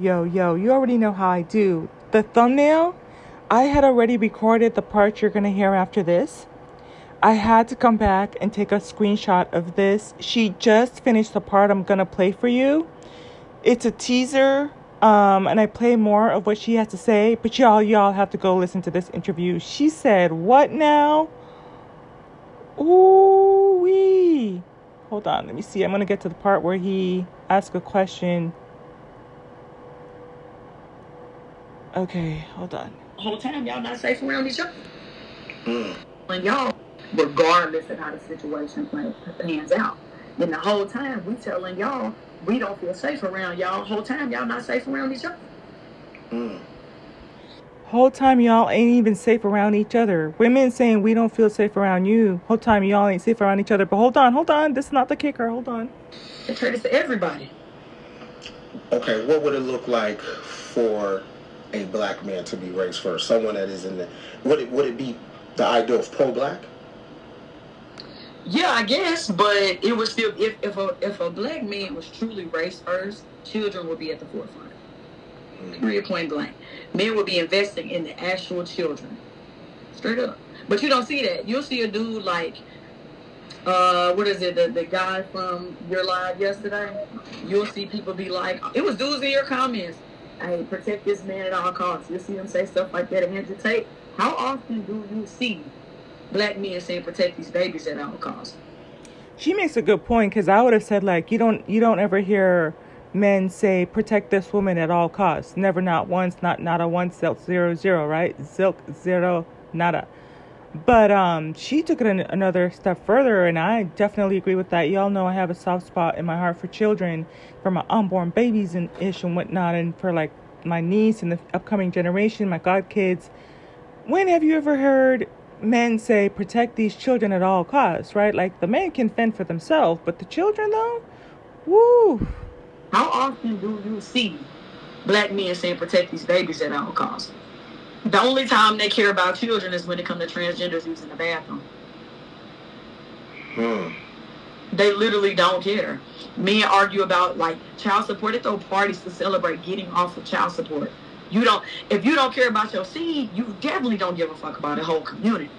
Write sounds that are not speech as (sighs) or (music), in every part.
Yo, yo, you already know how I do. The thumbnail, I had already recorded the part you're to hear after this. I had to come back and take a screenshot of this. She just finished the part I'm to play for you. It's a teaser, um, and I play more of what she has to say, but y'all, y'all have to go listen to this interview. She said, What now? Ooh, wee. Hold on, let me see. I'm to get to the part where he asked a question. Okay, hold on. whole time y'all not safe around each other. Mm. When y'all, regardless of how the situation play, pans out, then the whole time we telling y'all we don't feel safe around y'all. Whole time y'all not safe around each other. Mm. Whole time y'all ain't even safe around each other. Women saying we don't feel safe around you. Whole time y'all ain't safe around each other. But hold on, hold on. This is not the kicker. Hold on. It this to everybody. Okay, what would it look like for a black man to be raised first? Someone that is in the would it would it be the ideal of pro black? Yeah, I guess, but it would still if if a if a black man was truly raised first, children would be at the forefront. Mm-hmm. Period point blank. Men would be investing in the actual children. Straight up. But you don't see that. You'll see a dude like uh what is it, the, the guy from your live yesterday? You'll see people be like it was dudes in your comments hey, protect this man at all costs. You'll see them say stuff like that and Andrew Tate. How often do you see black men saying protect these babies at all costs? She makes a good point because I would have said like you don't you don't ever hear men say protect this woman at all costs. Never, not once, not not a one, silk zero zero, right? Silk zero, nada. But um, she took it an, another step further, and I definitely agree with that. Y'all know I have a soft spot in my heart for children, for my unborn babies and ish and whatnot, and for like my niece and the upcoming generation, my godkids. When have you ever heard men say protect these children at all costs, right? Like the men can fend for themselves, but the children though, woo. How often do you see black men saying protect these babies at all costs? The only time they care about children is when it comes to transgenders using the bathroom. Hmm. They literally don't care. Men argue about like child support. They throw parties to celebrate getting off of child support. You don't. If you don't care about your seed, you definitely don't give a fuck about the whole community.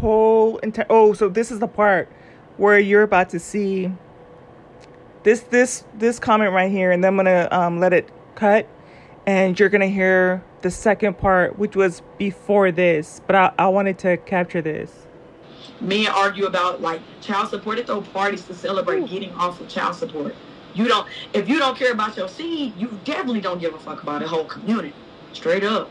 Whole entire. Oh, so this is the part where you're about to see this this this comment right here, and then I'm gonna um, let it cut, and you're gonna hear the second part, which was before this, but I, I wanted to capture this. Men argue about like child support. They throw parties to celebrate Ooh. getting off of child support. You don't. If you don't care about your seed, you definitely don't give a fuck about the whole community. Straight up.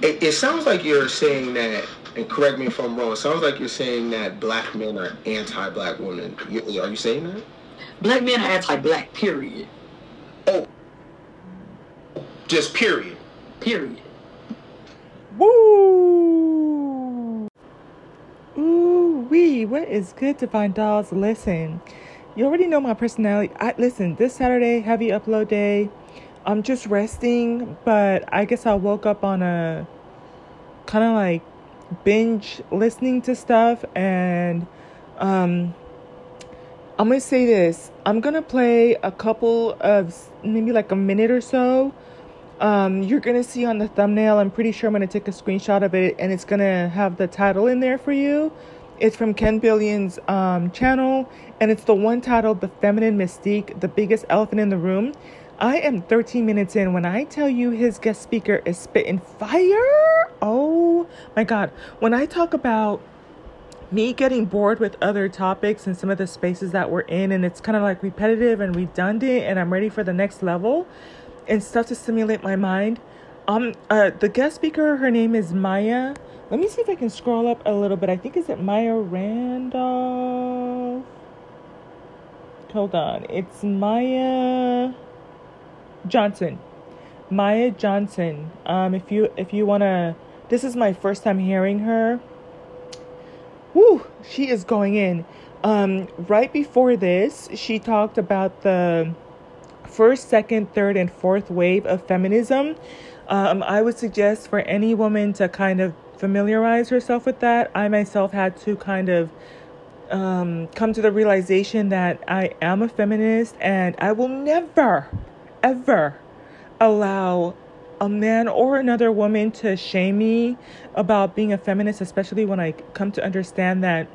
It, it sounds like you're saying that, and correct me if I'm wrong. It sounds like you're saying that black men are anti-black women. You, are you saying that? Black men are anti-black. Period. Oh. Just period. Period. Woo! Ooh wee! What is good divine dolls? Listen, you already know my personality. I listen. This Saturday, heavy upload day. I'm just resting, but I guess I woke up on a kind of like binge listening to stuff, and um, I'm gonna say this. I'm gonna play a couple of maybe like a minute or so um, you're gonna see on the thumbnail. I'm pretty sure I'm gonna take a screenshot of it, and it's gonna have the title in there for you. It's from Ken Billion's um, channel, and it's the one titled "The Feminine Mystique: The Biggest Elephant in the Room." I am 13 minutes in when I tell you his guest speaker is spitting fire. Oh my god! When I talk about me getting bored with other topics and some of the spaces that we're in, and it's kind of like repetitive and redundant, and I'm ready for the next level and stuff to stimulate my mind. Um, uh, the guest speaker, her name is Maya. Let me see if I can scroll up a little bit. I think is it Maya Randolph. Hold on, it's Maya Johnson. Maya Johnson. Um, if you if you wanna, this is my first time hearing her. Woo, she is going in. Um, right before this, she talked about the first, second, third, and fourth wave of feminism. Um, I would suggest for any woman to kind of familiarize herself with that. I myself had to kind of um, come to the realization that I am a feminist and I will never, ever allow a man or another woman to shame me about being a feminist, especially when I come to understand that,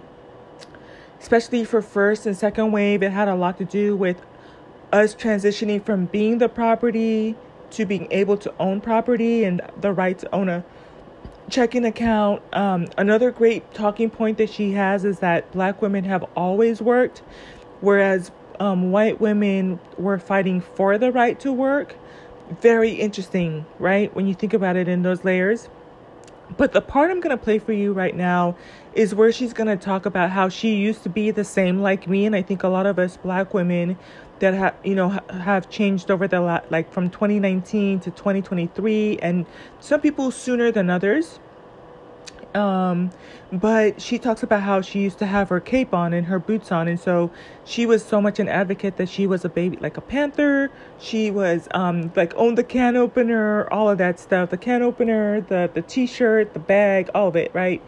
especially for first and second wave, it had a lot to do with us transitioning from being the property to being able to own property and the right to own a checking account. Um, another great talking point that she has is that black women have always worked, whereas um, white women were fighting for the right to work. Very interesting, right? When you think about it in those layers. But the part I'm going to play for you right now is where she's going to talk about how she used to be the same like me. And I think a lot of us black women that have, you know, ha- have changed over the, la- like from 2019 to 2023, and some people sooner than others. Um, but she talks about how she used to have her cape on and her boots on, and so she was so much an advocate that she was a baby, like a panther. She was um, like owned the can opener, all of that stuff, the can opener, the the t-shirt, the bag, all of it, right?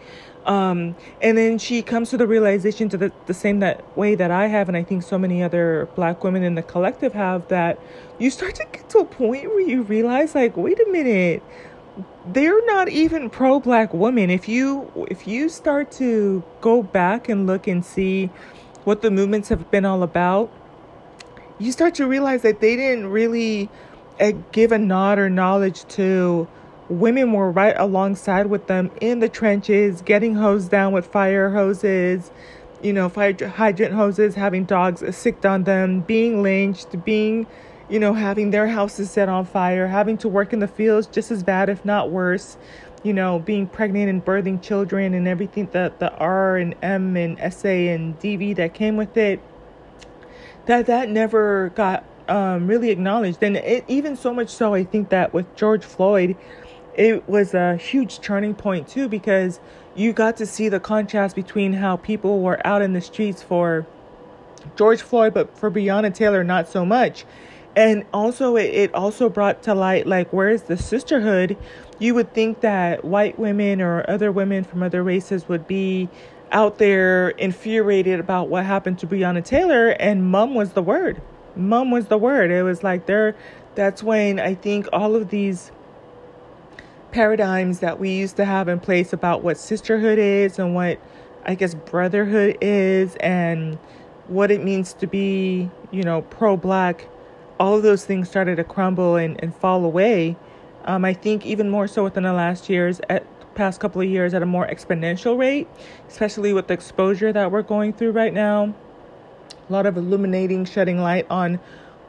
Um, and then she comes to the realization to the, the same that way that I have, and I think so many other black women in the collective have that you start to get to a point where you realize, like, wait a minute, they're not even pro black women. If you if you start to go back and look and see what the movements have been all about, you start to realize that they didn't really uh, give a nod or knowledge to women were right alongside with them in the trenches, getting hosed down with fire hoses, you know, fire hydrant hoses, having dogs sicked on them, being lynched, being you know, having their houses set on fire, having to work in the fields just as bad, if not worse, you know, being pregnant and birthing children and everything that the R and M and SA and DV that came with it, that that never got um, really acknowledged. And it, even so much so, I think that with George Floyd, it was a huge turning point too, because you got to see the contrast between how people were out in the streets for George Floyd, but for Breonna Taylor, not so much. And also it, it also brought to light like where's the sisterhood? You would think that white women or other women from other races would be out there infuriated about what happened to Breonna Taylor and mum was the word. Mum was the word. It was like there that's when i think all of these paradigms that we used to have in place about what sisterhood is and what i guess brotherhood is and what it means to be you know pro black all of those things started to crumble and, and fall away. Um, I think even more so within the last years, at past couple of years, at a more exponential rate, especially with the exposure that we're going through right now. A lot of illuminating, shedding light on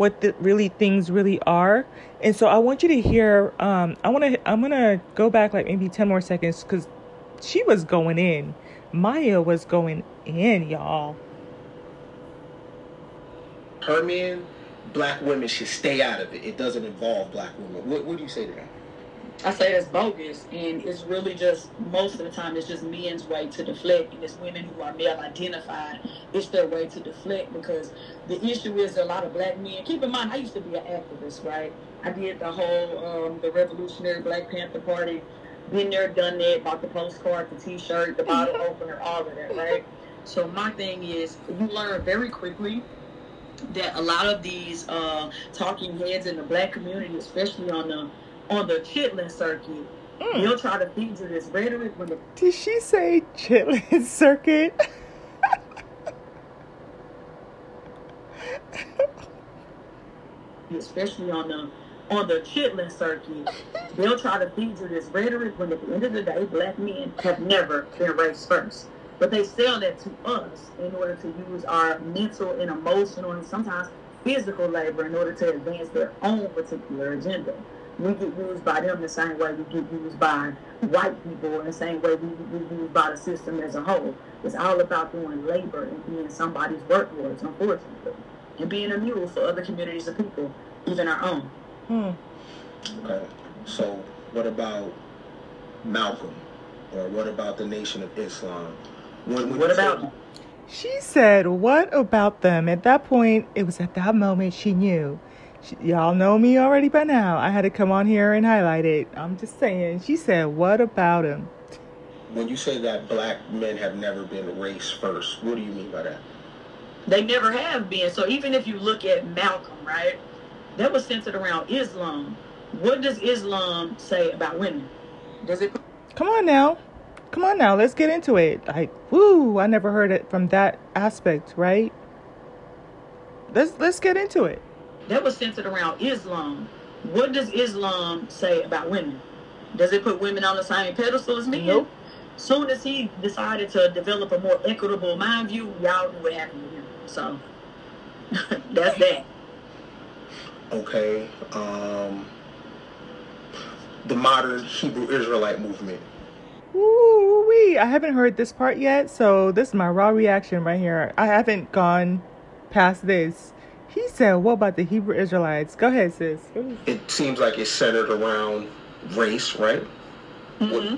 what the, really things really are. And so I want you to hear. Um, I want to. I'm gonna go back like maybe ten more seconds because she was going in. Maya was going in, y'all. Her man black women should stay out of it. It doesn't involve black women. What, what do you say to that? I say that's bogus, and it's really just most of the time it's just men's way to deflect, and it's women who are male identified. It's their way to deflect because the issue is a lot of black men. Keep in mind, I used to be an activist, right? I did the whole um, the Revolutionary Black Panther Party. Been there, done that. Bought the postcard, the T-shirt, the bottle (laughs) opener, all of that, right? So my thing is, you learn very quickly that a lot of these uh, talking heads in the black community, especially on the on the chitlin circuit, mm. they'll try to feed you this rhetoric when the Did she say chitlin (laughs) circuit? especially on the on the chitlin circuit, they'll try to feed you this rhetoric when at the end of the day, black men have never been raised first. But they sell that to us in order to use our mental and emotional and sometimes physical labor in order to advance their own particular agenda. We get used by them the same way we get used by white people in the same way we get used by the system as a whole. It's all about doing labor and being somebody's workhorse, unfortunately, and being a mule for other communities of people, even our own. Hmm. Okay. So, what about Malcolm? Or what about the Nation of Islam? When, when what about She said, What about them? At that point, it was at that moment she knew. She, y'all know me already by now. I had to come on here and highlight it. I'm just saying. She said, What about him? When you say that black men have never been race first, what do you mean by that? They never have been. So even if you look at Malcolm, right? that was centered around Islam. What does Islam say about women? Does it? Come on now. Come on now. Let's get into it. Like, woo, I never heard it from that aspect, right? Let's let's get into it. That was centered around Islam. What does Islam say about women? Does it put women on the same pedestal as men? Nope. Soon as he decided to develop a more equitable mind view, y'all knew what happened to him. So (laughs) that's that. Okay. Um, the modern Hebrew Israelite movement. Ooh wee. I haven't heard this part yet, so this is my raw reaction right here. I haven't gone past this. He said, What about the Hebrew Israelites? Go ahead, sis. It seems like it's centered around race, right? hmm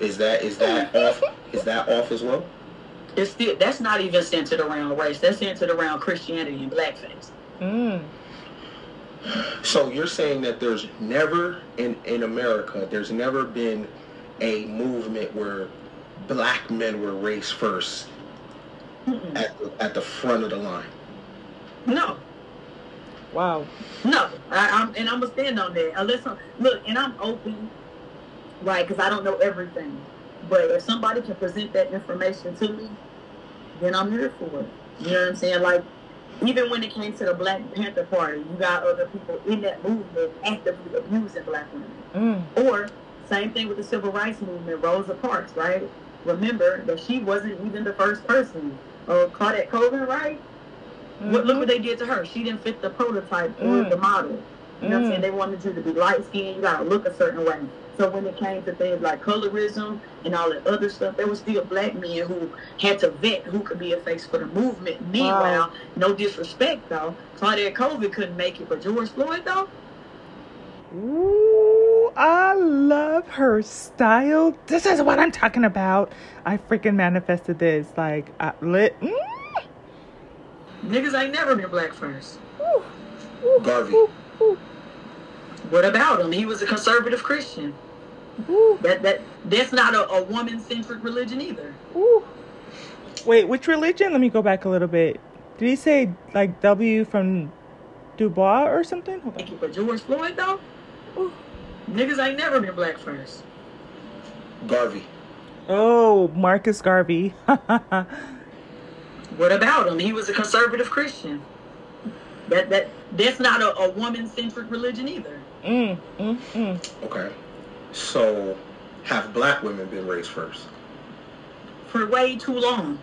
Is that is that off? Is that off as well? It's still that's not even centered around race. That's centered around Christianity and blackface. Mm. So you're saying that there's never in in America, there's never been a movement where black men were race first at at the front of the line. No, Wow. no. I, I'm and I'm gonna stand on that. Unless I'm, look, and I'm open, right? Because I don't know everything. But if somebody can present that information to me, then I'm here for it. You know what I'm saying? Like, even when it came to the Black Panther Party, you got other people in that movement actively abusing black women. Mm. Or same thing with the civil rights movement, Rosa Parks, right? Remember that she wasn't even the first person. Uh, Claudette Colvin, right? What, look what they did to her. She didn't fit the prototype or Mm. the model. You know what I'm Mm. saying? They wanted you to be light skinned, you gotta look a certain way. So when it came to things like colorism and all that other stuff, there was still black men who had to vet who could be a face for the movement. Meanwhile, no disrespect though, Claudette Colvin couldn't make it, but George Floyd though, Ooh, I love her style. This is what I'm talking about. I freaking manifested this. Like, I lit. Mm. Niggas ain't never been black first. Ooh, ooh, Garvey. ooh, ooh, What about him? He was a conservative Christian. ooh, That that that's not a, a woman centric religion either. ooh. Wait, which religion? Let me go back a little bit. Did he say like W from Dubois or something? Hold on. Thank you for George Floyd though. Ooh. Niggas ain't never been black first. Garvey. Oh, Marcus Garvey. (laughs) What about him? He was a conservative Christian. That that that's not a, a woman centric religion either. mm, mm, mm. Okay. So have black women been raised first? For way too long.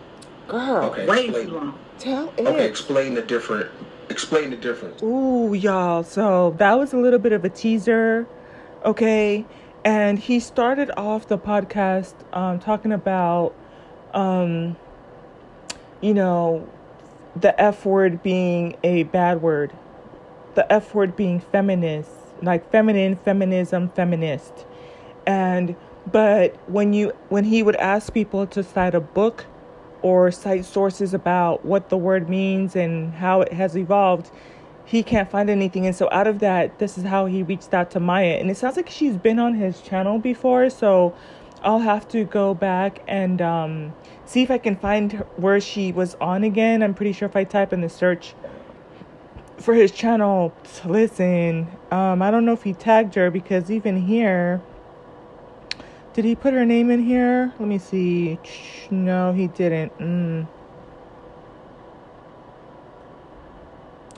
Girl, Okay. Way explain. too long. tell it. Okay, explain the different explain the difference. Ooh, y'all. So that was a little bit of a teaser. Okay. And he started off the podcast um, talking about, um, you know, the F word being a bad word, the F word being feminist, like feminine, feminism, feminist. And, but when you, when he would ask people to cite a book or cite sources about what the word means and how it has evolved, he can't find anything. And so, out of that, this is how he reached out to Maya. And it sounds like she's been on his channel before. So, I'll have to go back and um, see if I can find her- where she was on again. I'm pretty sure if I type in the search for his channel, listen, um, I don't know if he tagged her because even here, did he put her name in here? Let me see. No, he didn't. Mm.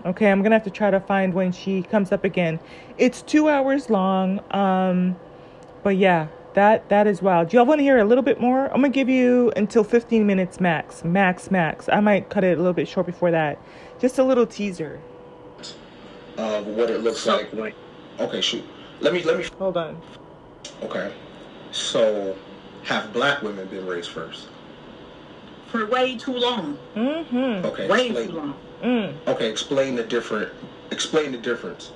Okay, I'm gonna have to try to find when she comes up again. It's two hours long. Um, but yeah, that that is wild. Do y'all want to hear a little bit more? I'm gonna give you until 15 minutes max, max, max. I might cut it a little bit short before that. Just a little teaser. Of what it looks So- like when Okay, shoot. Let me let me Hold on. Okay. So have black women been raised first? For way too long. Mm-hmm. Okay. Way explain- too long. Mm. Okay, explain the different explain the difference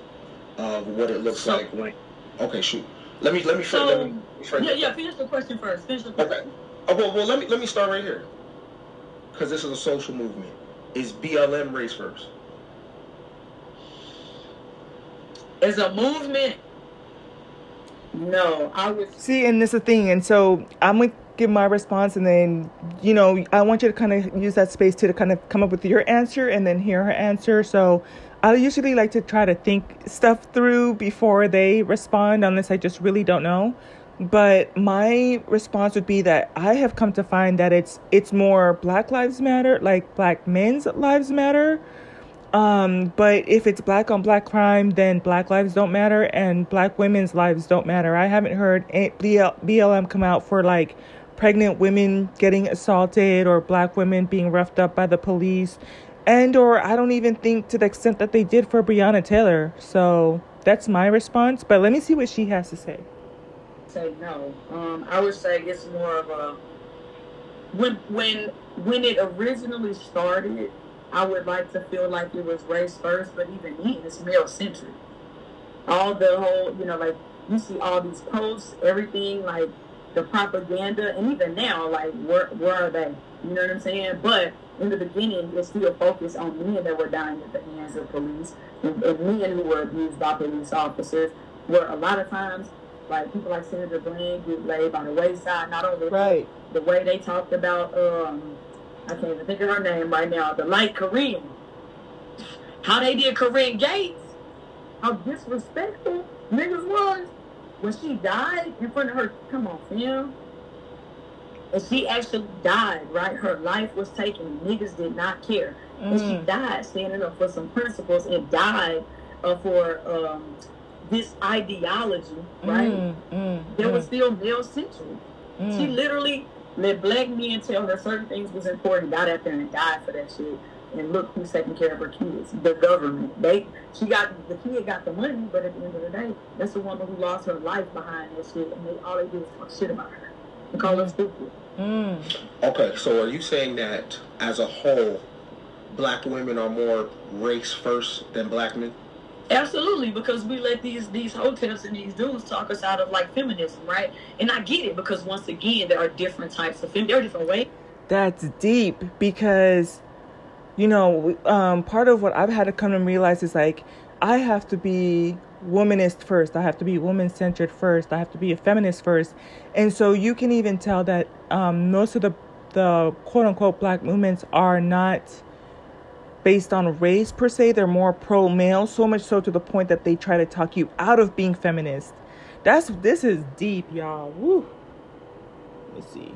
of what it looks So- like when Okay, shoot. Let me let me So- let me, let me Yeah, yeah, finish the question first. Finish the question. Okay. question. Oh, well, well, let me let me start right here, because this is a social movement. Is BLM race first? As a movement, no. I would See, and this is the thing. And so I'm going to give my response, and then, you know, I want you to kind of use that space to, to kind of come up with your answer and then hear her answer. So I usually like to try to think stuff through before they respond, unless I just really don't know. But my response would be that I have come to find that it's it's more Black Lives Matter, like Black men's lives matter. Um, but if it's black on black crime, then Black lives don't matter and Black women's lives don't matter. I haven't heard BLM come out for like pregnant women getting assaulted or black women being roughed up by the police and or I don't even think to the extent that they did for Breonna Taylor. So that's my response. But let me see what she has to say. Say no. Um, I would say it's more of a when when when it originally started. I would like to feel like it was race first, but even then, it's male centric. All the whole, you know, like you see all these posts, everything like the propaganda, and even now, like where where are they? You know what I'm saying? But in the beginning, it's still focused on men that were dying at the hands of police and, and men who were abused by police officers. Where a lot of times, like people like Sandra Bland get laid by the wayside. Not only right. the way they talked about, um, I can't even think of her name right now, the light Korryn. How they did Korryn Gates, how disrespectful niggas was when she died in front of her. Come on, fam. And she actually died, right? Her life was taken. Niggas did not care. Mm. And she mm. died standing up for some principles and died uh, for um, this ideology, right? Mm, mm, there was mm. still male central. She mm. literally let black men tell her certain things was important, got out there and died for that shit. And look who's taking care of her kids. The government. They she got the kid got the money, but at the end of the day, that's the woman who lost her life behind that shit and they all they do is talk shit about her and call her stupid. Mm. Okay, so are you saying that as a whole, black women are more race first than black men? Absolutely, because we let these these hoteps and these dudes talk us out of like feminism, right? And I get it because once again, there are different types of fem. There are different ways. That's deep because, you know, um, part of what I've had to come to realize is like I have to be womanist first. I have to be woman centered first. I have to be a feminist first. And so you can even tell that um, most of the the quote unquote black movements are not based on race per se. They're more pro male, so much so to the point that they try to talk you out of being feminist. That's this is deep, y'all. Woo. Let me see.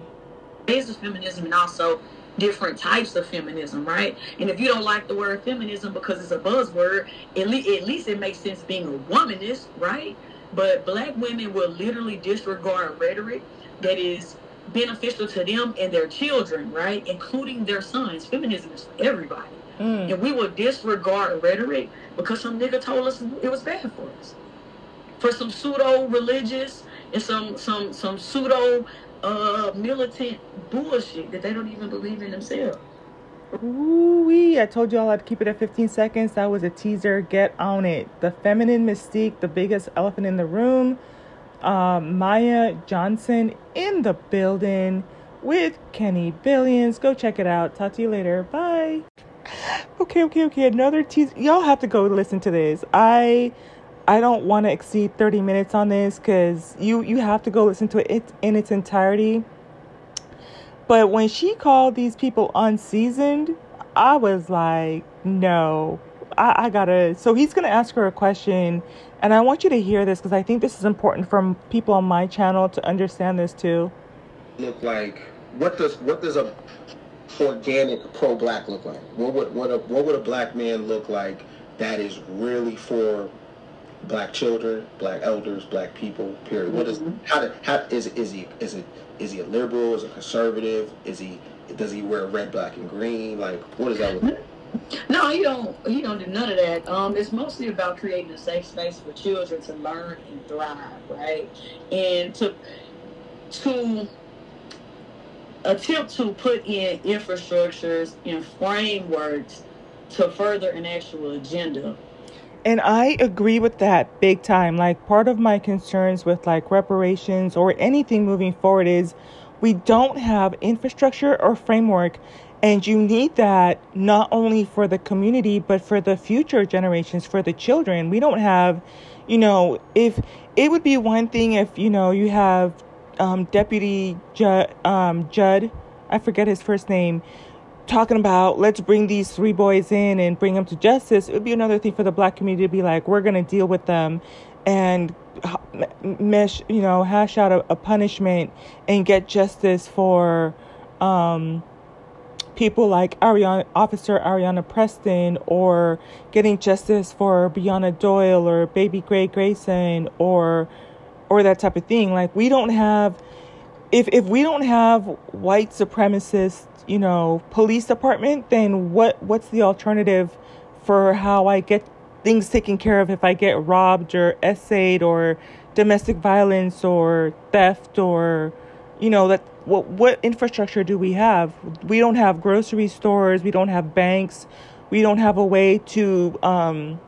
Of feminism and also different types of feminism, right? And if you don't like the word feminism because it's a buzzword, at, le- at least it makes sense being a womanist, right? But black women will literally disregard rhetoric that is beneficial to them and their children, right? Including their sons. Feminism is for everybody. Mm. And we will disregard rhetoric because some nigga told us it was bad for us. For some pseudo religious and some some some pseudo uh, militant bullshit that they don't even believe in themselves. Ooh wee! I told y'all I'd keep it at 15 seconds. That was a teaser. Get on it. The feminine mystique, the biggest elephant in the room. Uh, Maya Johnson in the building with Kenny Billions. Go check it out. Talk to you later. Bye. Okay, okay, okay. Another teaser. Y'all have to go listen to this. I I don't want to exceed 30 minutes on this because you, you have to go listen to it in its entirety. But when she called these people unseasoned, I was like, no, I, I gotta. So he's gonna ask her a question, and I want you to hear this because I think this is important for people on my channel to understand this too. Look like what does what does a organic pro black look like? What would what a, what would a black man look like that is really for black children, black elders, black people. Period. What is mm-hmm. how, to, how is is he is it is he a liberal? Is a conservative? Is he does he wear red, black, and green? Like what does that look (laughs) like? No, he don't. He don't do none of that. Um, it's mostly about creating a safe space for children to learn and thrive, right? And to to attempt to put in infrastructures and frameworks to further an actual agenda and I agree with that big time. Like, part of my concerns with like reparations or anything moving forward is we don't have infrastructure or framework. And you need that not only for the community, but for the future generations, for the children. We don't have, you know, if it would be one thing if, you know, you have um, Deputy Judd, um, Judd, I forget his first name, talking about let's bring these three boys in and bring them to justice, it would be another thing for the black community to be like, we're going to deal with them and mesh, you know, hash out a, a punishment and get justice for um, people like Ariana, Officer Ariana Preston, or getting justice for Brianna Doyle or Baby Gray Grayson, or or that type of thing. Like we don't have, if if we don't have white supremacist, you know, police department, then what what's the alternative for how I get things taken care of? If I get robbed or essayed or domestic violence or theft or you know that what what infrastructure do we have? We don't have grocery stores we don't have banks we don't have a way to um,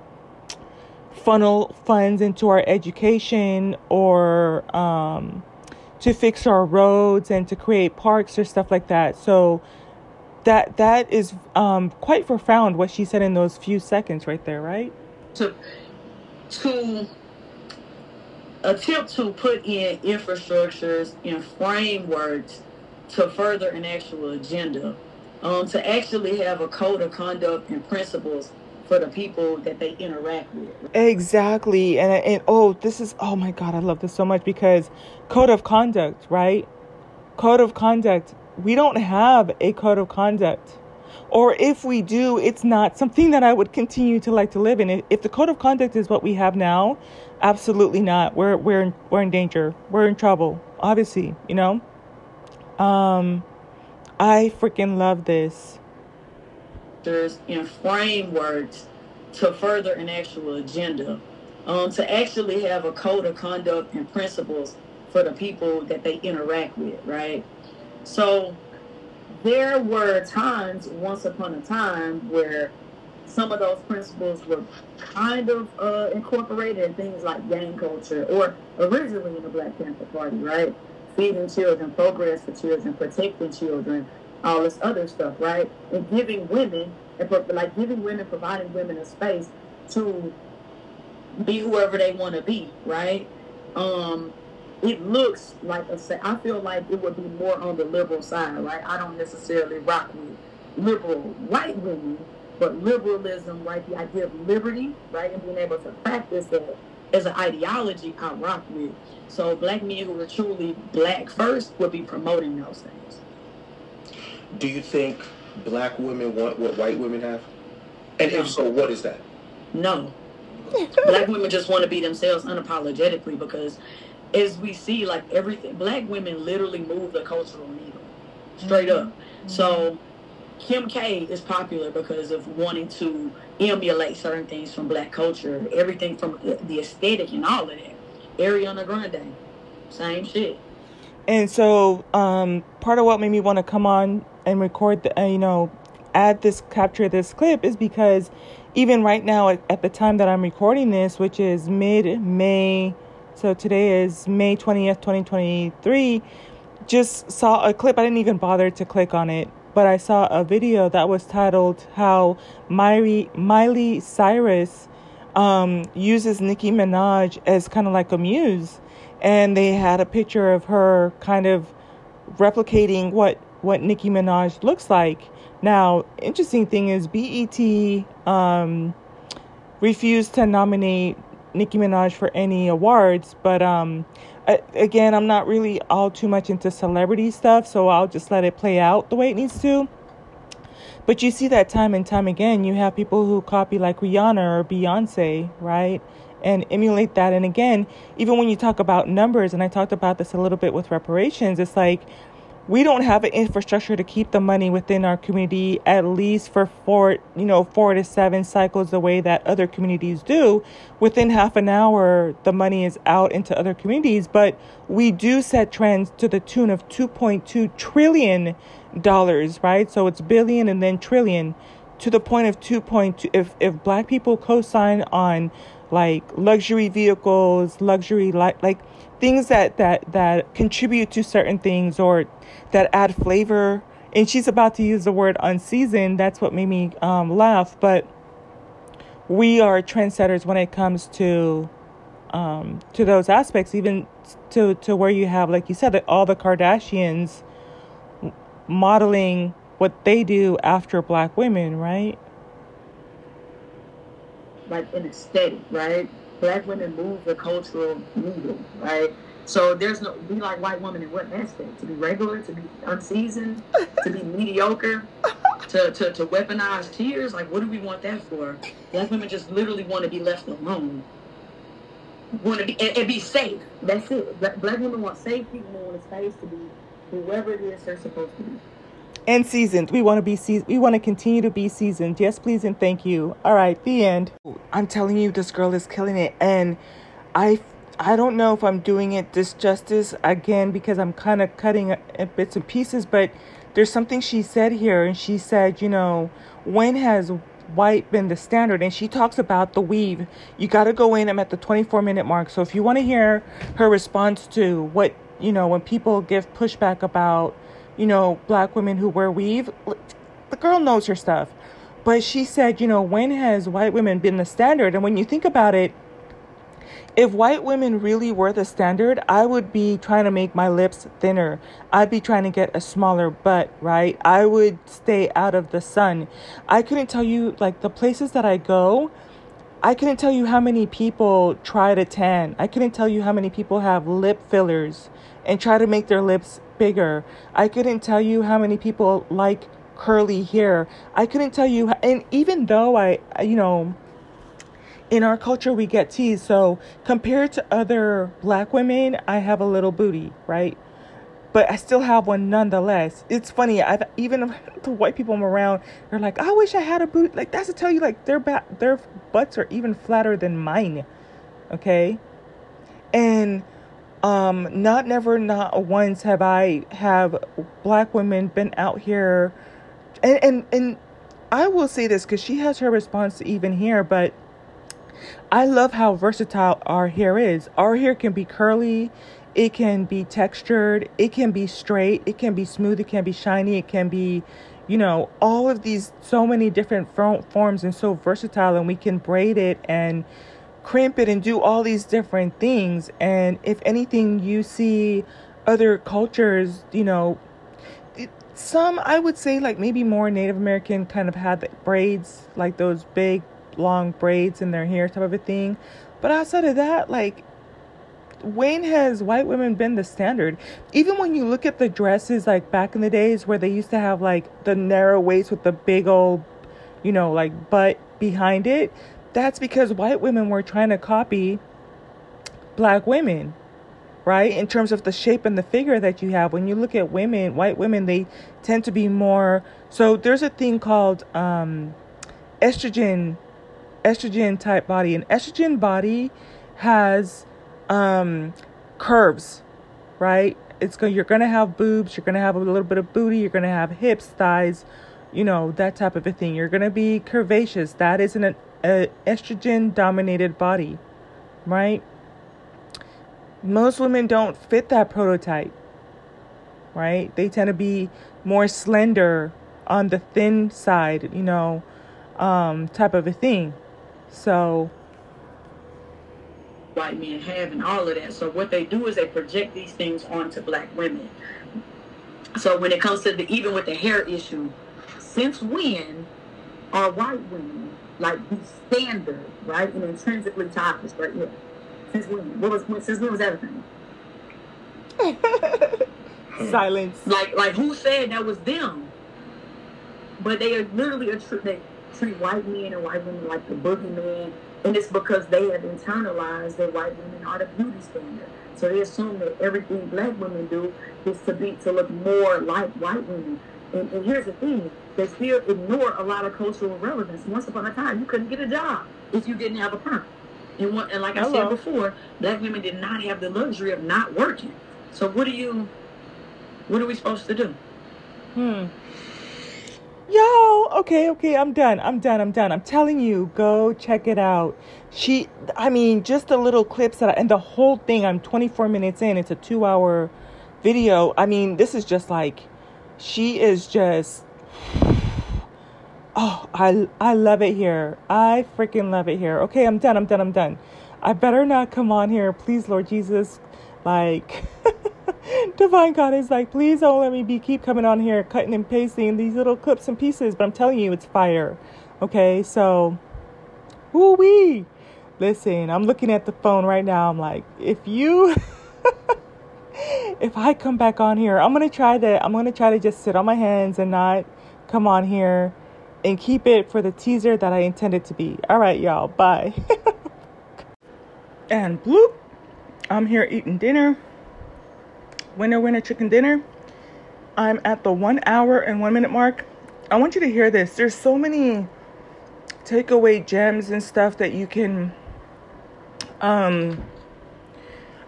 funnel funds into our education or um, to fix our roads and to create parks or stuff like that. So that that is um, quite profound what she said in those few seconds right there right? To to attempt to put in infrastructures and frameworks to further an actual agenda, um, to actually have a code of conduct and principles for the people that they interact with. Exactly. And, and oh, this is, oh my God, I love this so much because code of conduct, right? Code of conduct. We don't have a code of conduct or if we do, it's not something that I would continue to like to live in. If the code of conduct is what we have now, absolutely not. We're we're in, we're in danger. We're in trouble. Obviously, you know. Um, I freaking love this. There's in frameworks to further an actual agenda, um, to actually have a code of conduct and principles for the people that they interact with, right? So there were times once upon a time where some of those principles were kind of uh, incorporated in things like gang culture or originally in the Black Panther Party, right? Feeding children, progress for children, protecting children, all this other stuff, right? And giving women, and like giving women, providing women a space to be whoever they want to be, right? Um, it looks like a. I feel like it would be more on the liberal side, right? I don't necessarily rock with liberal white women, but liberalism, right? The idea of liberty, right, and being able to practice that as an ideology, I rock with. So black men who are truly black first would be promoting those things. Do you think black women want what white women have? And if so, what is that? No. (laughs) black women just want to be themselves unapologetically because as we see, like everything, black women literally move the cultural needle, straight up. Mm-hmm. So Kim K is popular because of wanting to emulate certain things from black culture, everything from the aesthetic and all of that. Ariana Grande, same shit. And so, um, part of what made me want to come on and record, the, uh, you know, add this, capture this clip is because even right now, at, at the time that I'm recording this, which is mid May so today is May 20th, 2023. Just saw a clip. I didn't even bother to click on it, but I saw a video that was titled How Miley, Miley Cyrus um, uses Nicki Minaj as kind of like a muse. And they had a picture of her kind of replicating what, what Nicki Minaj looks like. Now, interesting thing is BET um, refused to nominate Nicki Minaj for any awards, but um, again, I'm not really all too much into celebrity stuff, so I'll just let it play out the way it needs to. But you see that time and time again. You have people who copy like Rihanna or Beyonce, right? And emulate that. And again, even when you talk about numbers, and I talked about this a little bit with reparations, it's like we don't have an infrastructure to keep the money within our community at least for four you know four to seven cycles the way that other communities do. Within half an hour the money is out into other communities but we do set trends to the tune of 2.2 trillion dollars right? So it's billion and then trillion to the point of 2.2 if if black people co-sign on like luxury vehicles luxury like like things that that that contribute to certain things or that add flavor. And she's about to use the word unseasoned. That's what made me um, laugh. But we are trendsetters when it comes to um, to those aspects even to to where you have like you said that all the kardashians modeling what they do after black women, right? Like in a steady, right? Black women move the cultural needle, right? So there's no be like white woman in what aspect? To be regular, to be unseasoned, to be mediocre, to, to, to weaponize tears? Like what do we want that for? Black women just literally want to be left alone. Want to be and, and, be safe. That's it. Black, black women want safety they want a space to be whoever it is they're supposed to be and seasoned. We want to be seasoned. We want to continue to be seasoned. Yes, please and thank you. All right, the end. I'm telling you, this girl is killing it, and I I don't know if I'm doing it this justice again because I'm kind of cutting bits and pieces, but there's something she said here, and she said, you know, when has white been the standard? And she talks about the weave. You got to go in. I'm at the 24 minute mark. So if you want to hear her response to what, you know, when people give pushback about, you know, black women who wear weave, the girl knows her stuff. But she said, you know, when has white women been the standard? And when you think about it, if white women really were the standard, I would be trying to make my lips thinner. I'd be trying to get a smaller butt, right? I would stay out of the sun. I couldn't tell you, like, the places that I go, I couldn't tell you how many people try to tan. I couldn't tell you how many people have lip fillers and try to make their lips bigger. I couldn't tell you how many people like curly hair. I couldn't tell you, and even though I, you know, in our culture we get teased so compared to other black women i have a little booty right but i still have one nonetheless it's funny i've even (laughs) the white people i'm around they're like i wish i had a boot like that's to tell you like their back their butts are even flatter than mine okay and um not never not once have i have black women been out here and and, and i will say this because she has her response even here but I love how versatile our hair is. Our hair can be curly, it can be textured, it can be straight, it can be smooth, it can be shiny, it can be, you know, all of these so many different forms and so versatile, and we can braid it and crimp it and do all these different things. And if anything, you see other cultures, you know, some I would say like maybe more Native American kind of had the braids, like those big long braids in their hair type of a thing. But outside of that, like when has white women been the standard? Even when you look at the dresses like back in the days where they used to have like the narrow waist with the big old, you know, like butt behind it, that's because white women were trying to copy black women, right? In terms of the shape and the figure that you have. When you look at women, white women, they tend to be more. So there's a thing called um, estrogen estrogen type body. An estrogen body has um, curves, right? It's going you're going to have boobs, you're going to have a little bit of booty, you're going to have hips, thighs, you know, that type of a thing. You're going to be curvaceous. That isn't an a estrogen dominated body, right? Most women don't fit that prototype, right? They tend to be more slender on the thin side, you know, um, type of a thing. So white men have and all of that. So what they do is they project these things onto black women. So when it comes to the even with the hair issue, since when are white women like the standard, right, and intrinsically topless, right? Yeah. Since when? What was since when was everything? (laughs) Silence. Like like who said that was them? But they are literally a tr- they treat white men and white women like the boogeyman, and it's because they have internalized that white women are the beauty standard. So they assume that everything black women do is to be to look more like white women. And, and here's the thing: they still ignore a lot of cultural relevance. Once upon a time, you couldn't get a job if you didn't have a perm. And, what, and like I Hello. said before, black women did not have the luxury of not working. So what do you? What are we supposed to do? Hmm. Yo, okay, okay, I'm done. I'm done. I'm done. I'm telling you, go check it out. She, I mean, just the little clips that, I, and the whole thing. I'm 24 minutes in. It's a two-hour video. I mean, this is just like, she is just. (sighs) Oh, I I love it here. I freaking love it here. Okay, I'm done. I'm done. I'm done. I better not come on here, please, Lord Jesus. Like, (laughs) Divine God is like, please don't let me be keep coming on here cutting and pasting these little clips and pieces, but I'm telling you, it's fire. Okay, so, woo wee. Listen, I'm looking at the phone right now. I'm like, if you, (laughs) if I come back on here, I'm gonna try to, I'm gonna try to just sit on my hands and not come on here and keep it for the teaser that I intended to be. All right, y'all, bye. (laughs) and bloop, I'm here eating dinner. Winner, winner, chicken dinner. I'm at the one hour and one minute mark. I want you to hear this. There's so many takeaway gems and stuff that you can. Um,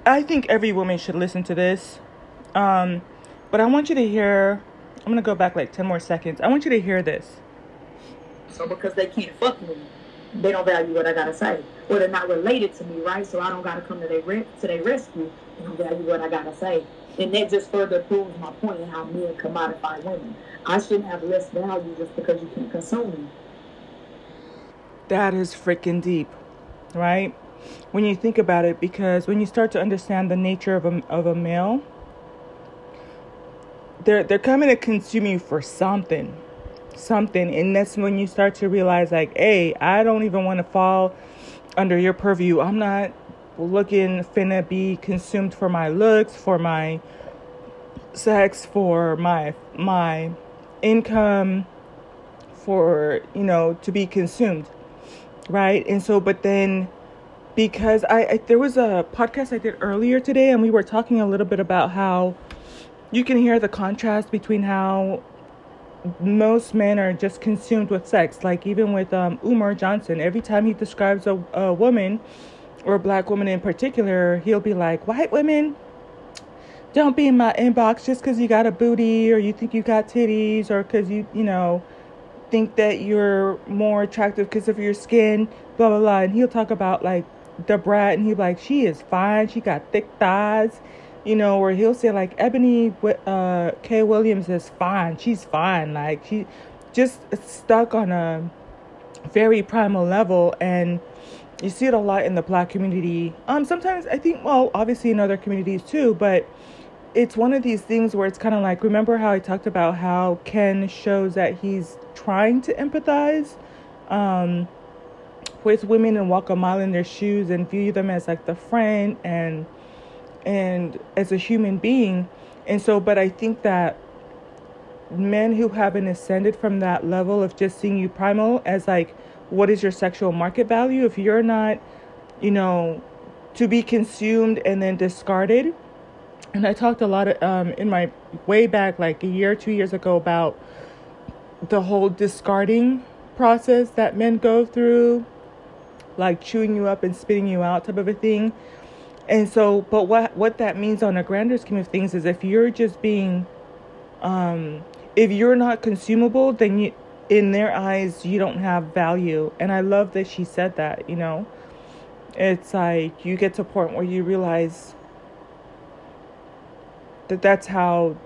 I think every woman should listen to this. Um, but I want you to hear. I'm gonna go back like ten more seconds. I want you to hear this. So because they can't fuck me, they don't value what I gotta say, or they're not related to me, right? So I don't gotta come to their re- to their rescue. They don't value what I gotta say, and that just further proves my point in how men commodify women. I shouldn't have less value just because you can't consume me. That is freaking deep, right? When you think about it, because when you start to understand the nature of a of a male, they're they're coming to consume you for something something. And that's when you start to realize like hey i don't even want to fall under your purview. I'm not looking finna be consumed for my looks for my sex for my my income for you know to be consumed right? And so but then because I, I there was a podcast i did earlier today and we were talking a little bit about how you can hear the contrast between how most men are just consumed with sex. Like even with um, Umar Johnson, every time he describes a, a woman or a black woman in particular, he'll be like, "White women, don't be in my inbox just because you got a booty or you think you got titties or because you you know think that you're more attractive because of your skin." Blah blah blah. And he'll talk about like the brat, and he'll be like, "She is fine. She got thick thighs." You know, where he'll say like Ebony uh, K. Williams is fine, she's fine, like she just stuck on a very primal level, and you see it a lot in the black community. Um, sometimes I think, well, obviously in other communities too, but it's one of these things where it's kind of like remember how I talked about how Ken shows that he's trying to empathize. Um, with women and walk a mile in their shoes and view them as like the friend and and as a human being. And so, but I think that men who haven't ascended from that level of just seeing you primal as like, what is your sexual market value? If you're not, you know, to be consumed and then discarded. And I talked a lot of, um, in my way back, like a year, two years ago, about the whole discarding process that men go through, like chewing you up and spitting you out type of a thing. And so, but what what that means on a grander scheme of things is if you're just being, um, if you're not consumable, then you, in their eyes, you don't have value. And I love that she said that. You know, it's like you get to a point where you realize that that's how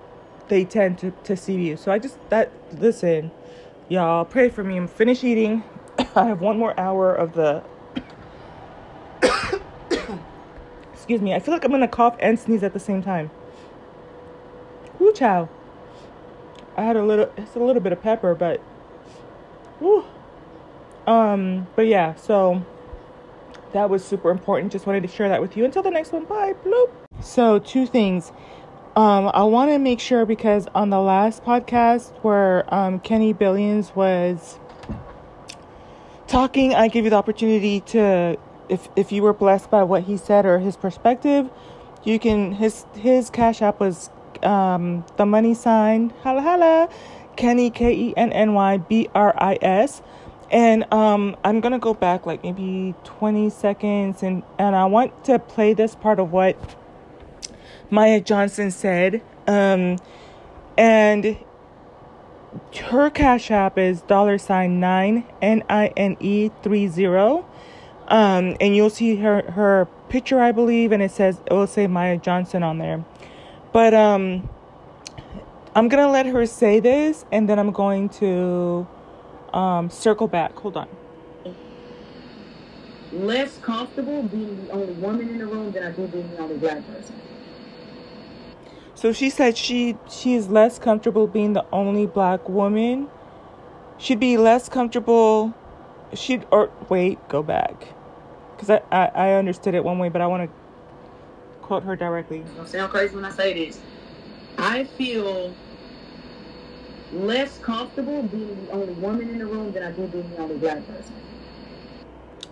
they tend to, to see you. So I just that listen, y'all pray for me. I'm finished eating. (coughs) I have one more hour of the Excuse me. I feel like I'm gonna cough and sneeze at the same time. Woo chow. I had a little it's a little bit of pepper, but woo. Um, but yeah, so that was super important. Just wanted to share that with you. Until the next one, bye. Bloop. So two things. Um, I want to make sure because on the last podcast where um, Kenny Billions was talking, I gave you the opportunity to if if you were blessed by what he said or his perspective, you can his his cash app was um, the money sign holla holla Kenny K E N N Y B R I S. And um, I'm gonna go back like maybe 20 seconds, and and I want to play this part of what Maya Johnson said. Um, and her cash app is dollar sign nine N I N E three zero. Um, and you'll see her her picture, I believe, and it says it will say Maya Johnson on there. But um, I'm gonna let her say this, and then I'm going to um, circle back. Hold on. Less comfortable being the only woman in the room than I do being the only black person. So she said she she is less comfortable being the only black woman. She'd be less comfortable. She'd or wait, go back, because I, I I understood it one way, but I want to quote her directly. It's gonna sound crazy when I say this. I feel less comfortable being the only woman in the room than I do being the only black person.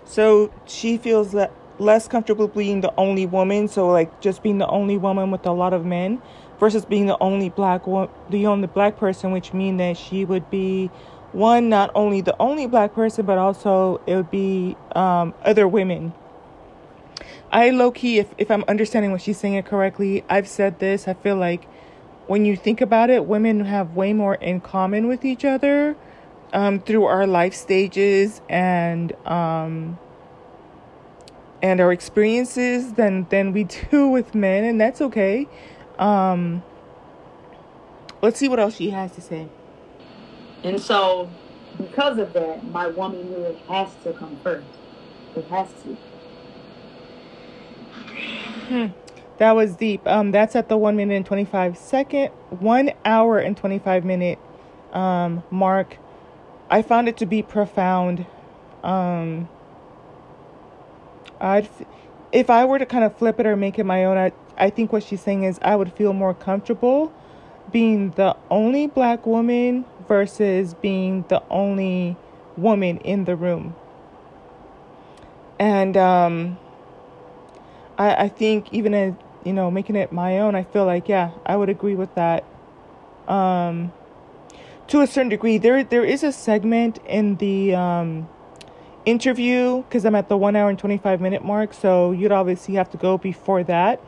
So she feels that less comfortable being the only woman. So like just being the only woman with a lot of men, versus being the only black wo- the only black person, which mean that she would be one not only the only black person, but also it would be um, other women. I low key, if if I'm understanding what she's saying correctly, I've said this. I feel like when you think about it, women have way more in common with each other um, through our life stages and um, and our experiences than than we (laughs) do with men, and that's okay. Um, let's see what else she has to say. And so, because of that, my womanhood has to come first. It has to. Hmm. That was deep. Um, that's at the one minute and twenty five second, one hour and twenty five minute um mark. I found it to be profound. Um, I'd, if I were to kind of flip it or make it my own, I, I think what she's saying is I would feel more comfortable being the only black woman versus being the only woman in the room. And um, I, I think even as you know making it my own, I feel like yeah, I would agree with that. Um, to a certain degree, there there is a segment in the um, interview because I'm at the one hour and twenty five minute mark, so you'd obviously have to go before that,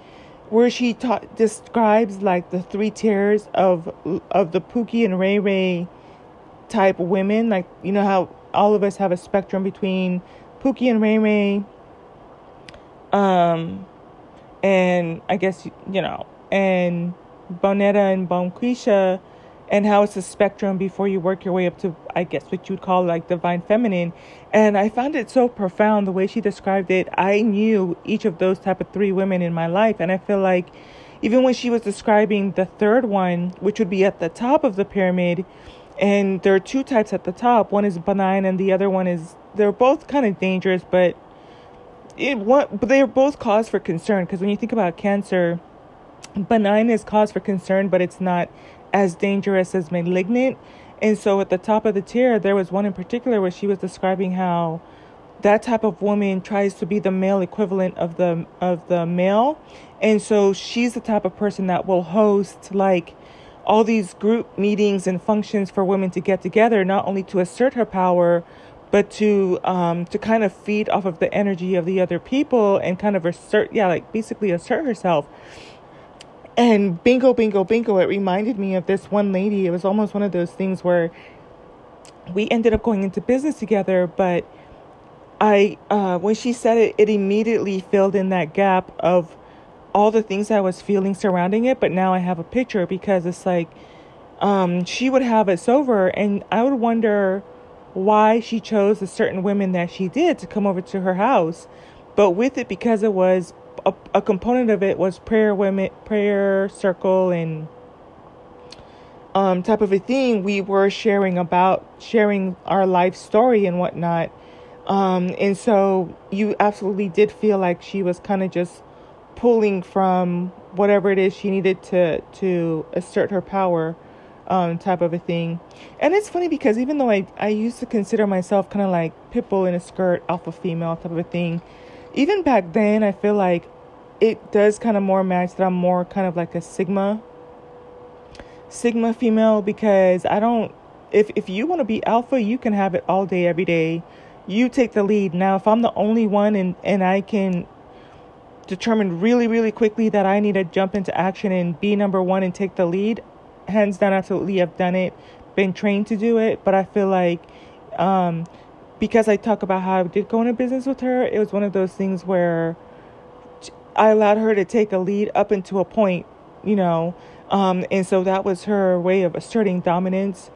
where she ta- describes like the three tiers of of the Pookie and Ray Ray type women, like you know how all of us have a spectrum between Pookie and Ray Ray, um, and I guess you know, and Bonetta and Bonquisha and how it's a spectrum before you work your way up to I guess what you'd call like divine feminine. And I found it so profound the way she described it. I knew each of those type of three women in my life and I feel like even when she was describing the third one, which would be at the top of the pyramid, and there are two types at the top. One is benign and the other one is they're both kind of dangerous, but it what but they're both cause for concern because when you think about cancer, benign is cause for concern, but it's not as dangerous as malignant. And so at the top of the tier, there was one in particular where she was describing how that type of woman tries to be the male equivalent of the of the male. And so she's the type of person that will host like all these group meetings and functions for women to get together, not only to assert her power, but to um, to kind of feed off of the energy of the other people and kind of assert, yeah, like basically assert herself. And bingo, bingo, bingo, it reminded me of this one lady. It was almost one of those things where we ended up going into business together, but I, uh, when she said it, it immediately filled in that gap of all the things I was feeling surrounding it. But now I have a picture because it's like um, she would have us over, and I would wonder why she chose the certain women that she did to come over to her house. But with it, because it was a, a component of it was prayer women prayer circle and um type of a thing we were sharing about sharing our life story and whatnot. Um and so you absolutely did feel like she was kind of just pulling from whatever it is she needed to to assert her power um type of a thing. And it's funny because even though i i used to consider myself kind of like pitbull in a skirt alpha female type of a thing even back then i feel like it does kind of more match that I'm more kind of like a sigma sigma female because I don't if if you want to be alpha, you can have it all day every day. You take the lead. Now, if I'm the only one and and I can determine really really quickly that I need to jump into action and be number 1 and take the lead, hands down absolutely I've done it, been trained to do it, but I feel like um because I talk about how I did go into business with her, it was one of those things where I allowed her to take a lead up into a point, you know, um, and so that was her way of asserting dominance,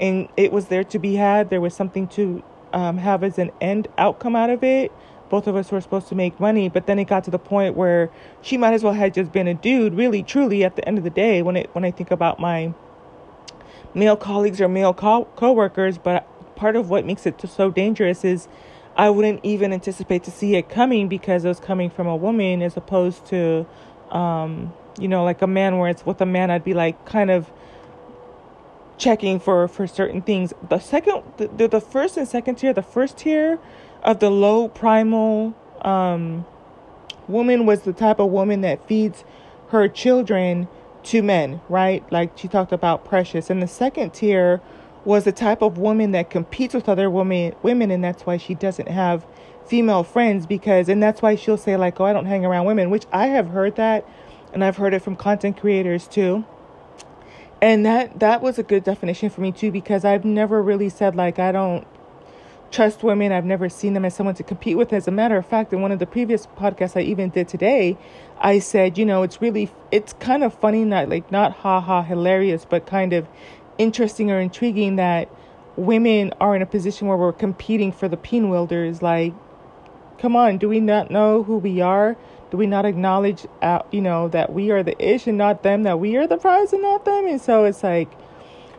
and it was there to be had. There was something to um, have as an end outcome out of it, both of us were supposed to make money, but then it got to the point where she might as well have just been a dude, really, truly, at the end of the day, when it when I think about my male colleagues or male co- coworkers, but part of what makes it so dangerous is I wouldn't even anticipate to see it coming because it was coming from a woman as opposed to, um, you know, like a man where it's with a man, I'd be like kind of checking for for certain things. The second, the, the first and second tier, the first tier of the low primal um, woman was the type of woman that feeds her children to men, right? Like she talked about Precious. And the second tier was the type of woman that competes with other women women and that's why she doesn't have female friends because and that's why she'll say like oh I don't hang around women which I have heard that and I've heard it from content creators too. And that that was a good definition for me too because I've never really said like I don't trust women. I've never seen them as someone to compete with. As a matter of fact in one of the previous podcasts I even did today I said you know it's really it's kind of funny not like not ha ha hilarious but kind of interesting or intriguing that women are in a position where we're competing for the pinwielders. Like, come on, do we not know who we are? Do we not acknowledge, uh, you know, that we are the ish and not them, that we are the prize and not them? And so it's like,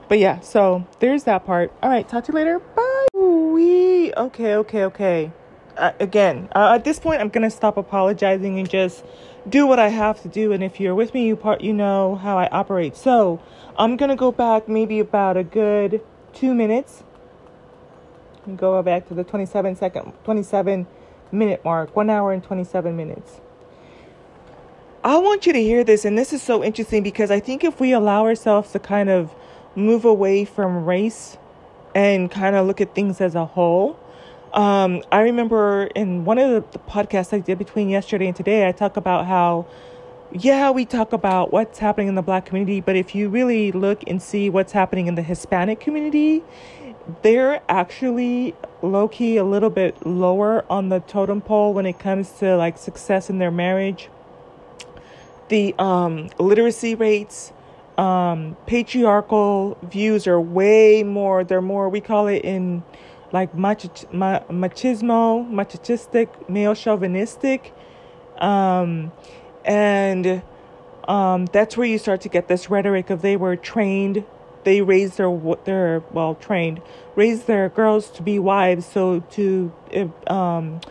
but yeah, so there's that part. All right, talk to you later. Bye. We okay, okay, okay. Uh, again, uh, at this point, I'm gonna stop apologizing and just do what I have to do. And if you're with me, you part, you know how I operate. So I'm gonna go back maybe about a good two minutes. And go back to the 27 second, 27 minute mark, one hour and 27 minutes. I want you to hear this, and this is so interesting because I think if we allow ourselves to kind of move away from race and kind of look at things as a whole, um, I remember in one of the, podcasts I did between yesterday and today, I talk about how, yeah, we talk about what's happening in the black community, but if you really look and see what's happening in the Hispanic community, they're actually low key a little bit lower on the totem pole when it comes to like success in their marriage. The um, literacy rates, um, patriarchal views are way more, they're more, we call it in like mach- machismo, machistic, male chauvinistic. Um, and um, that's where you start to get this rhetoric of they were trained, they raised their, their well, trained, raised their girls to be wives, so to um,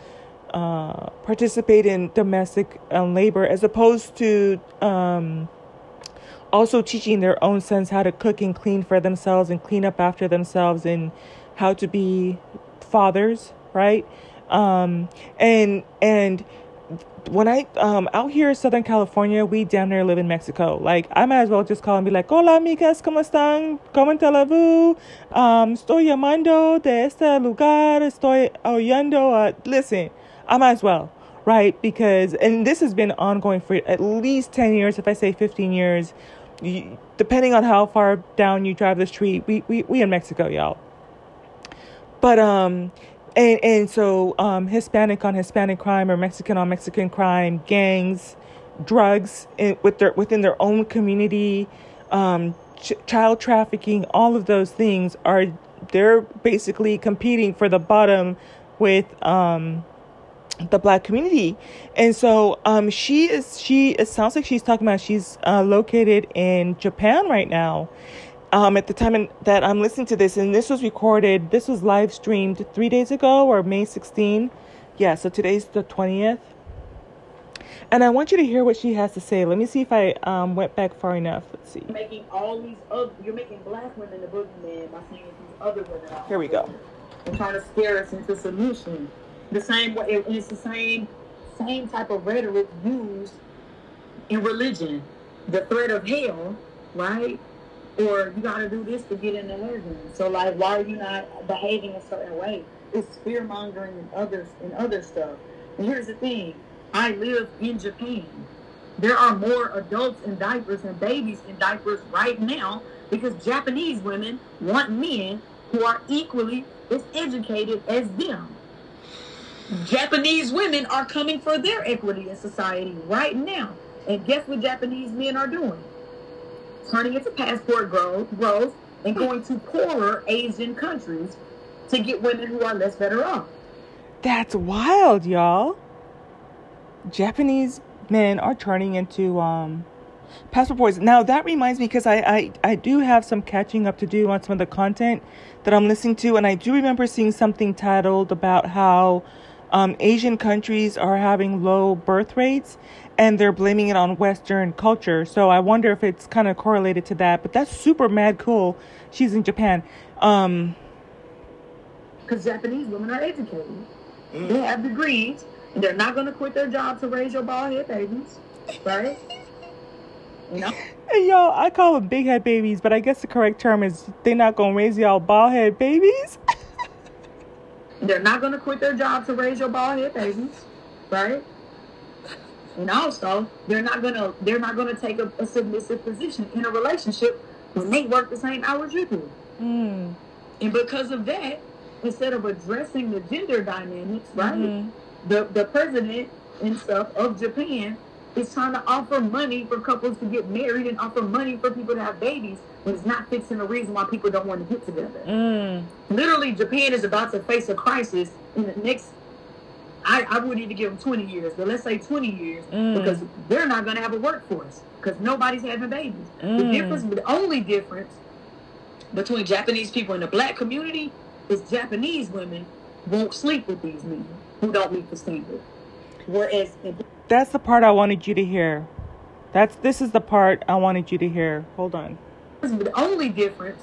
uh, participate in domestic uh, labor, as opposed to um, also teaching their own sons how to cook and clean for themselves and clean up after themselves and how to be fathers, right? Um, and and when I um out here in Southern California, we down there live in Mexico. Like I might as well just call and be like, "Hola, amigas, cómo están? ¿Cómo te Um, estoy llamando de este lugar. Estoy oyendo. Listen, I might as well, right? Because and this has been ongoing for at least ten years. If I say fifteen years, depending on how far down you drive the street, we we we in Mexico, y'all. But um and and so um Hispanic on Hispanic crime or Mexican on Mexican crime, gangs, drugs in, with their within their own community, um ch- child trafficking, all of those things are they're basically competing for the bottom with um the black community. And so um she is she it sounds like she's talking about she's uh, located in japan right now um, at the time that I'm listening to this, and this was recorded, this was live streamed three days ago or May 16. Yeah, so today's the 20th. And I want you to hear what she has to say. Let me see if I um, went back far enough. Let's see. Making all these other, you're making black women the boogeyman by saying these other women. Here we go. And trying to scare us into submission. The same way, it's the same, same type of rhetoric used in religion. The threat of hell, right? Or you got to do this to get in into heaven. So like, why are you not behaving a certain way? It's fear mongering and others and other stuff. And here's the thing: I live in Japan. There are more adults in diapers and babies in diapers right now because Japanese women want men who are equally as educated as them. Japanese women are coming for their equity in society right now. And guess what Japanese men are doing? Turning into passport bros, growth and going to poorer Asian countries to get women who are less better off. That's wild, y'all. Japanese men are turning into um, passport boys. Now that reminds me because I, I I do have some catching up to do on some of the content that I'm listening to, and I do remember seeing something titled about how um, Asian countries are having low birth rates, and they're blaming it on Western culture. So I wonder if it's kind of correlated to that. But that's super mad cool. She's in Japan. Um, because Japanese women are educated. Mm. They have degrees, and they're not going to quit their job to raise your bald head babies, right? You know? Hey, y'all, I call them big head babies, but I guess the correct term is they're not going to raise y'all bald head babies. (laughs) they're not going to quit their job to raise your bald head babies, right? And also, they're not gonna they're not gonna take a, a submissive position in a relationship when they work the same hours you do. Mm. And because of that, instead of addressing the gender dynamics, right? Mm-hmm. The the president and stuff of Japan is trying to offer money for couples to get married and offer money for people to have babies, but it's not fixing the reason why people don't want to get together. Mm. Literally, Japan is about to face a crisis in the next. I, I wouldn't even give them 20 years, but let's say 20 years, mm. because they're not going to have a workforce because nobody's having babies. Mm. The difference, the only difference between Japanese people and the black community is Japanese women won't sleep with these men who don't meet the standard. Whereas that's the part I wanted you to hear. That's this is the part I wanted you to hear. Hold on. The only difference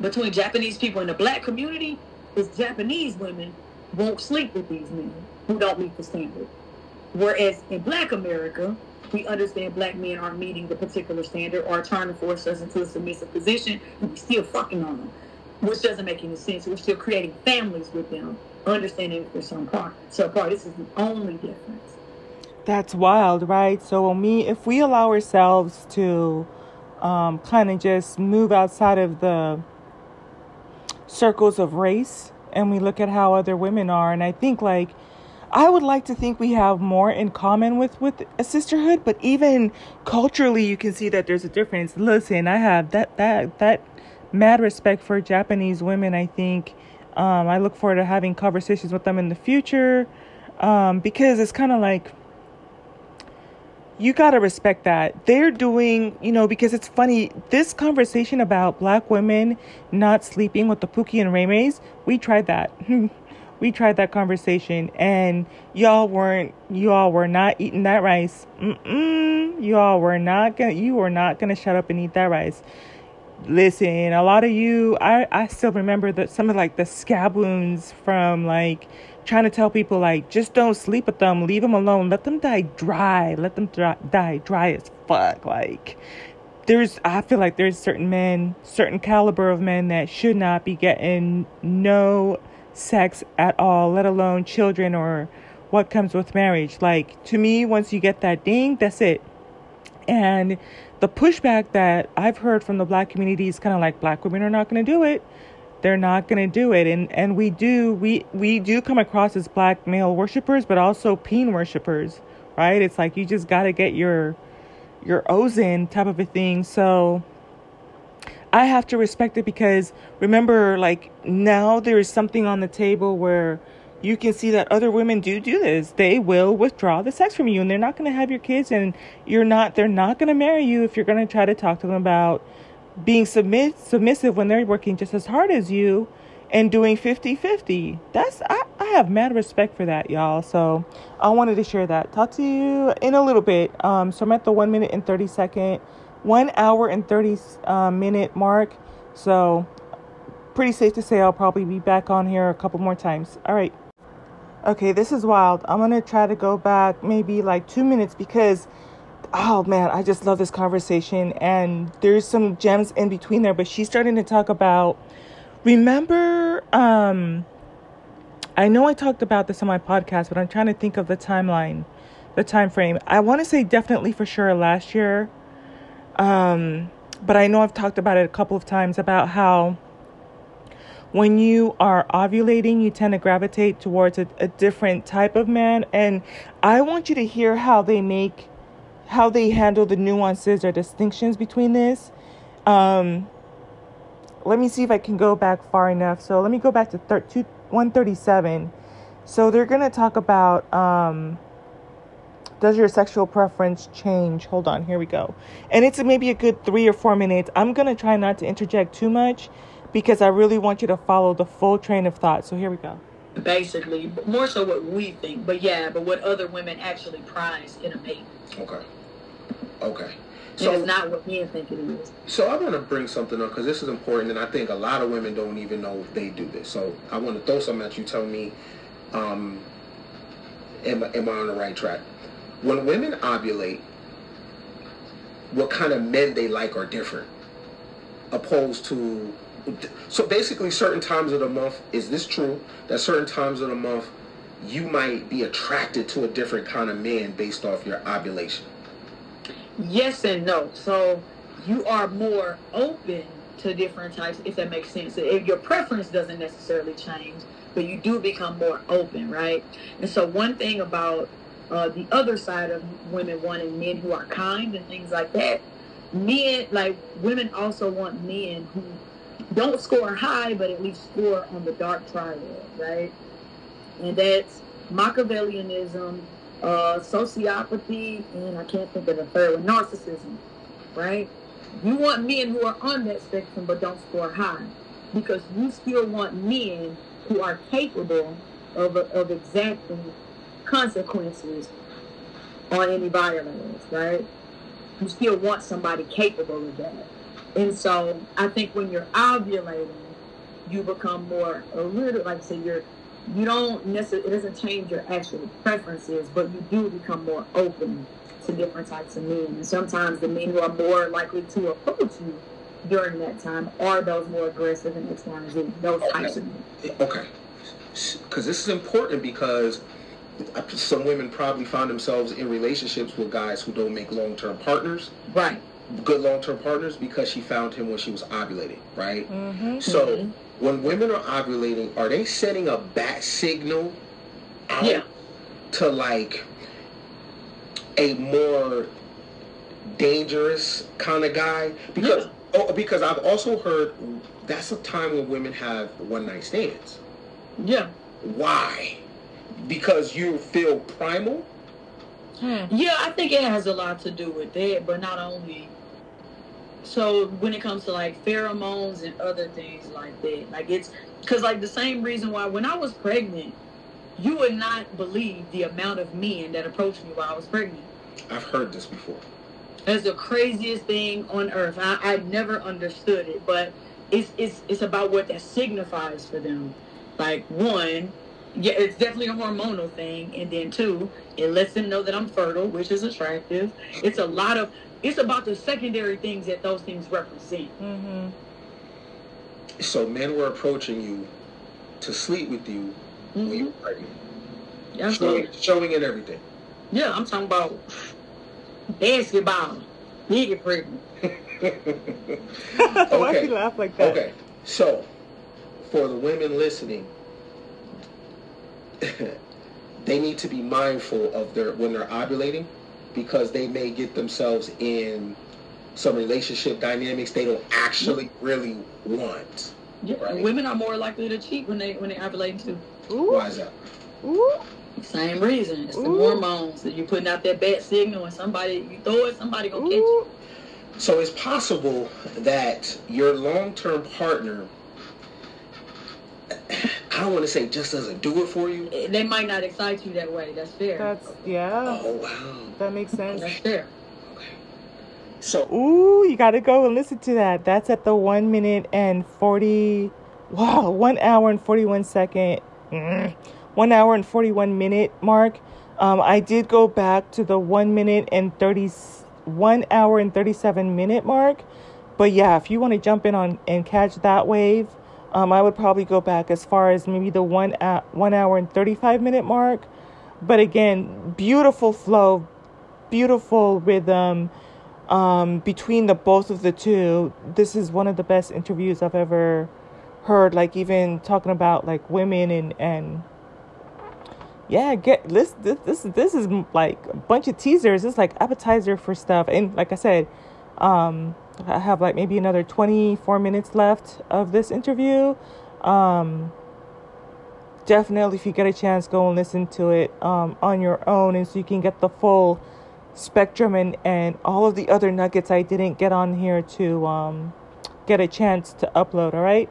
between Japanese people and the black community is Japanese women won't sleep with these men who don't meet the standard. Whereas in black America, we understand black men aren't meeting the particular standard or trying to force us into a submissive position and we still fucking on them which doesn't make any sense. We're still creating families with them, understanding there's some part. So part, this is the only difference. That's wild, right? So we, if we allow ourselves to um, kind of just move outside of the circles of race and we look at how other women are, and I think like I would like to think we have more in common with with a sisterhood, but even culturally, you can see that there's a difference. Listen, I have that that that mad respect for Japanese women. I think um, I look forward to having conversations with them in the future um, because it's kind of like you got to respect that. They're doing, you know, because it's funny, this conversation about black women not sleeping with the Pookie and Ray Rays, we tried that. (laughs) we tried that conversation and y'all weren't, y'all were not eating that rice. Mm-mm, y'all were not gonna, you were not gonna shut up and eat that rice listen a lot of you i i still remember that some of like the scab wounds from like trying to tell people like just don't sleep with them. Leave them alone. Let them die dry. Let them dry, die dry as fuck. Like there's i feel like there's certain men certain caliber of men that should not be getting no sex at all let alone children or what comes with marriage. Like to me once you get that ding that's it. And the pushback that I've heard from the black community is kind of like black women are not going to do it. They're not going to do it, and and we do we we do come across as black male worshippers, but also peen worshippers, right? It's like you just got to get your your O's in type of a thing. So I have to respect it because remember, like now there is something on the table where you can see that other women do do this. They will withdraw the sex from you and they're not going to have your kids and you're not they're not going to marry you if you're going to try to talk to them about being submit submissive when they're working just as hard as you and doing 50-50. That's I, I have mad respect for that, y'all. So I wanted to share that. Talk to you in a little bit. Um so I'm at the 1 minute and 30 second 1 hour and 30 uh, minute mark. So pretty safe to say I'll probably be back on here a couple more times. All right. Okay, this is wild. I'm going to try to go back maybe like two minutes because, oh man, I just love this conversation. And there's some gems in between there, but she's starting to talk about, remember, um, I know I talked about this on my podcast, but I'm trying to think of the timeline, the time frame. I want to say definitely for sure last year. Um, but I know I've talked about it a couple of times about how when you are ovulating, you tend to gravitate towards a, a different type of man. And I want you to hear how they make, how they handle the nuances or distinctions between this. Um, let me see if I can go back far enough. So let me go back to thir- 137. So they're going to talk about um, does your sexual preference change? Hold on, here we go. And it's maybe a good three or four minutes. I'm going to try not to interject too much because I really want you to follow the full train of thought. So here we go. Basically, more so what we think, but yeah, but what other women actually prize in a mate. Okay. Okay. So it's not what men think it is. So I want to bring something up because this is important, and I think a lot of women don't even know if they do this. So I want to throw something at you. Tell me, um, am, am I on the right track? When women ovulate, what kind of men they like are different, opposed to. So basically, certain times of the month, is this true? That certain times of the month, you might be attracted to a different kind of man based off your ovulation. Yes and no. So you are more open to different types, if that makes sense. If your preference doesn't necessarily change, but you do become more open, right? And so one thing about uh, the other side of women wanting men who are kind and things like that, men like women also want men who don't score high, but at least score on the dark triad, right? And that's Machiavellianism, uh, sociopathy, and I can't think of the third one, narcissism, right? You want men who are on that spectrum but don't score high because you still want men who are capable of, of exacting consequences on any violence, right? You still want somebody capable of that. And so I think when you're ovulating, you become more a little like I say you're you don't necessarily, it doesn't change your actual preferences, but you do become more open to different types of men. And sometimes the men who are more likely to approach you during that time are those more aggressive and X, Y, and Z, those okay. types of men. Okay. Because this is important because some women probably find themselves in relationships with guys who don't make long-term partners. Right. Good long-term partners because she found him when she was ovulating, right? Mm-hmm. So when women are ovulating, are they sending a bat signal out yeah. to like a more dangerous kind of guy? Because yeah. oh, because I've also heard that's a time when women have one night stands. Yeah. Why? Because you feel primal. Hmm. Yeah, I think it has a lot to do with that, but not only so when it comes to like pheromones and other things like that, like it's because like the same reason why when I was pregnant, you would not believe the amount of men that approached me while I was pregnant. I've heard this before. that's the craziest thing on earth. I, I never understood it, but it's it's it's about what that signifies for them. Like one, yeah, it's definitely a hormonal thing, and then two, it lets them know that I'm fertile, which is attractive. It's a lot of it's about the secondary things that those things represent. Mm-hmm. So men were approaching you to sleep with you mm-hmm. when you were pregnant. Yeah, showing, showing it everything. Yeah, I'm talking about basketball. You get pregnant. (laughs) okay. Why you laugh like that? Okay, so for the women listening, (laughs) they need to be mindful of their when they're ovulating because they may get themselves in some relationship dynamics they don't actually really want. Yeah, right? women are more likely to cheat when they when they ovulate too. Ooh. Why is that? Ooh. Same reason. It's Ooh. the hormones that you're putting out that bad signal, and somebody you throw it, somebody gonna Ooh. catch you. So it's possible that your long-term partner I don't want to say just doesn't do it for you. They might not excite you that way. That's fair. That's yeah. Oh wow. That makes sense. That's fair. Okay. So ooh, you got to go and listen to that. That's at the one minute and forty. Wow, one hour and forty-one second. Mm, one hour and forty-one minute mark. Um, I did go back to the one minute and thirty, one hour and thirty-seven minute mark. But yeah, if you want to jump in on and catch that wave, um, I would probably go back as far as maybe the one uh, one hour and 35 minute mark. But again, beautiful flow, beautiful rhythm um, between the both of the two. This is one of the best interviews I've ever heard. Like even talking about like women and and yeah, get this this this this is like a bunch of teasers. It's like appetizer for stuff. And like I said, um, I have like maybe another 24 minutes left of this interview. Um, definitely, if you get a chance, go and listen to it um, on your own, and so you can get the full spectrum and and all of the other nuggets I didn't get on here to um, get a chance to upload. All right.